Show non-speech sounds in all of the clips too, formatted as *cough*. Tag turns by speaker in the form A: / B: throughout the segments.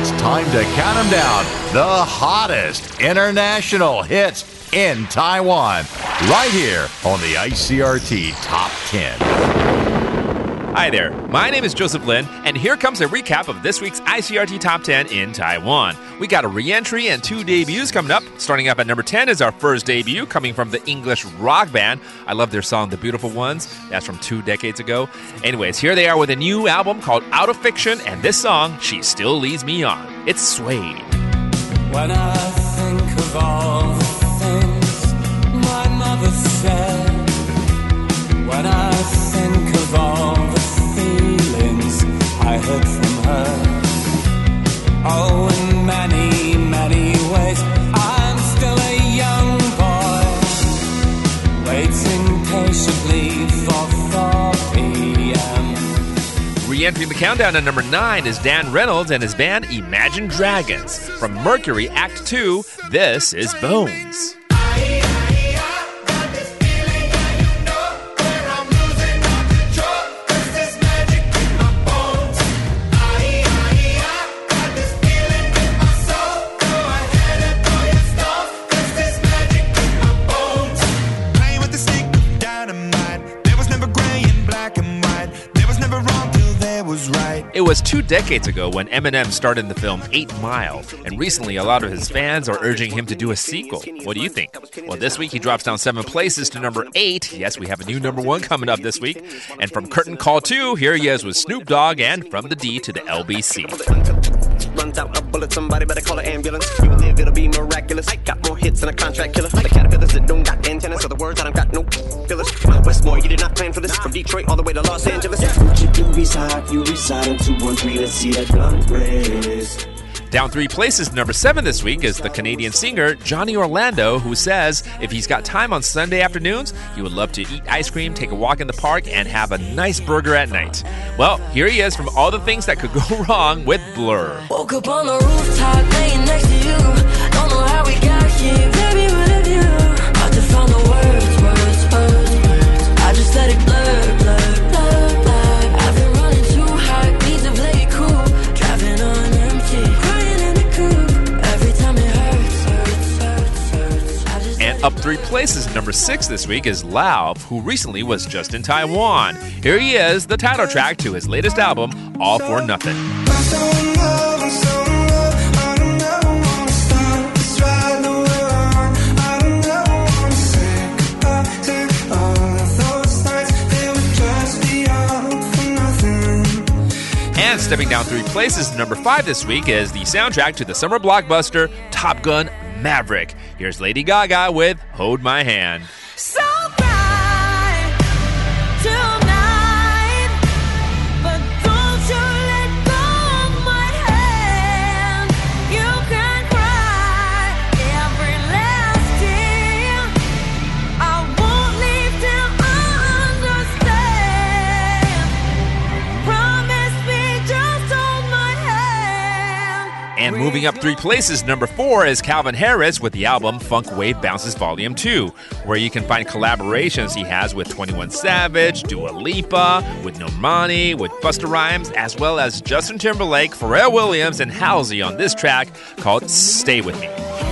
A: It's time to count them down. The hottest international hits in Taiwan. Right here on the ICRT Top 10.
B: Hi there, my name is Joseph Lin, and here comes a recap of this week's ICRT Top 10 in Taiwan. We got a re entry and two debuts coming up. Starting up at number 10 is our first debut, coming from the English rock band. I love their song, The Beautiful Ones. That's from two decades ago. Anyways, here they are with a new album called Autofiction, and this song, She Still Leads Me On. It's Suede.
C: When I think of all the things my mother said, when I think of all heard from her, oh, many, many ways, I'm still a young boy, waiting patiently for 4 p.m.
B: Re entering the countdown at number 9 is Dan Reynolds and his band Imagine Dragons. From Mercury Act 2, this is Bones.
D: Was
B: two decades ago when Eminem starred in the film 8 Mile, and recently a lot of his fans are urging him to do a sequel. What do you think? Well, this week he drops down seven places to number 8. Yes, we have a new number 1 coming up this week. And from Curtain Call 2, here he is with Snoop Dogg and From the D to the LBC.
E: Out a bullet, somebody better call an ambulance. You live, it'll be miraculous. I got more hits than a contract killer. The caterpillars that don't got antennas, so the words I don't got no fillers. Westmore, you did not plan for this. From Detroit all the way to Los Angeles.
F: What you do reside, you reside in 213. Let's see that gun raise.
B: Down three places, number seven this week is the Canadian singer Johnny Orlando, who says if he's got time on Sunday afternoons, he would love to eat ice cream, take a walk in the park, and have a nice burger at night. Well, here he is from all the things that could go *laughs* wrong with Blur.
G: Woke up on the rooftop,
B: up three places, number six this week is Lauv, who recently was just in Taiwan. Here he is, the title track to his latest album, All for Nothing. And stepping down three places, number five this week is the soundtrack to the summer blockbuster Top Gun Maverick. Here's Lady Gaga with Hold My Hand.
G: So
B: moving up three places, number four is Calvin Harris with the album Funk Wav Bounces Volume 2, where you can find collaborations he has with 21 Savage, Dua Lipa, with Normani, with Busta Rhymes, as well as Justin Timberlake, Pharrell Williams, and Halsey on this track called Stay With Me.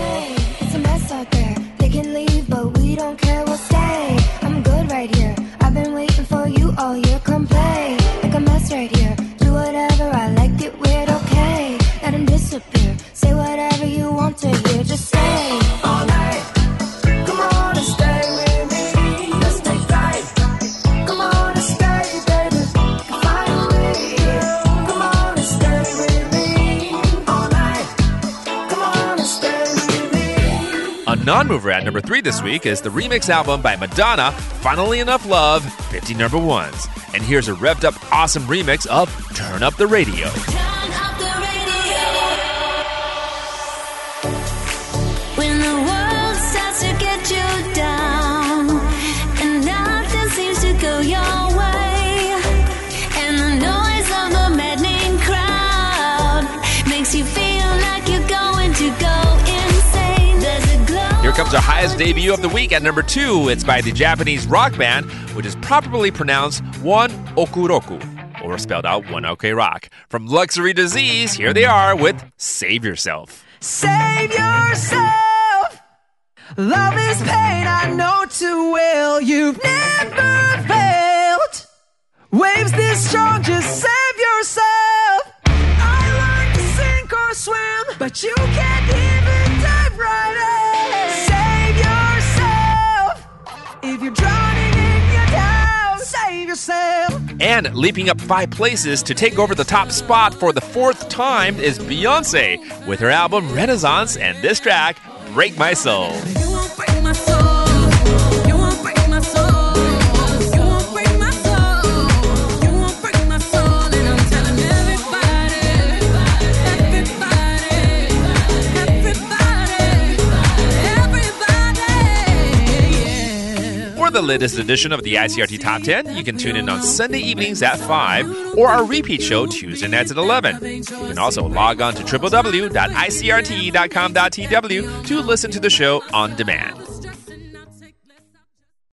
H: Me. A
B: non mover at number three this week is the remix album by Madonna, Finally Enough Love, 50 number ones. And here's a revved up, awesome remix of Turn Up the Radio. Comes our highest debut of the week at number two. It's by the Japanese rock band, which is properly pronounced One Okuroku. or spelled out one OK Rock. From Luxury Disease, here they are with Save Yourself.
I: Save yourself. Love is pain, I know too well. You've never failed. Waves this strong, just save yourself. I learned to sink or swim, but you
B: And leaping up five places to take over the top spot for the fourth time is Beyonce with her album Renaissance and this track, Break My Soul. The latest edition of the ICRT Top 10, you can tune in on Sunday evenings at 5 or our repeat show Tuesday nights at 11. You can also log on to www.icrt.com.tw to listen to the show on demand.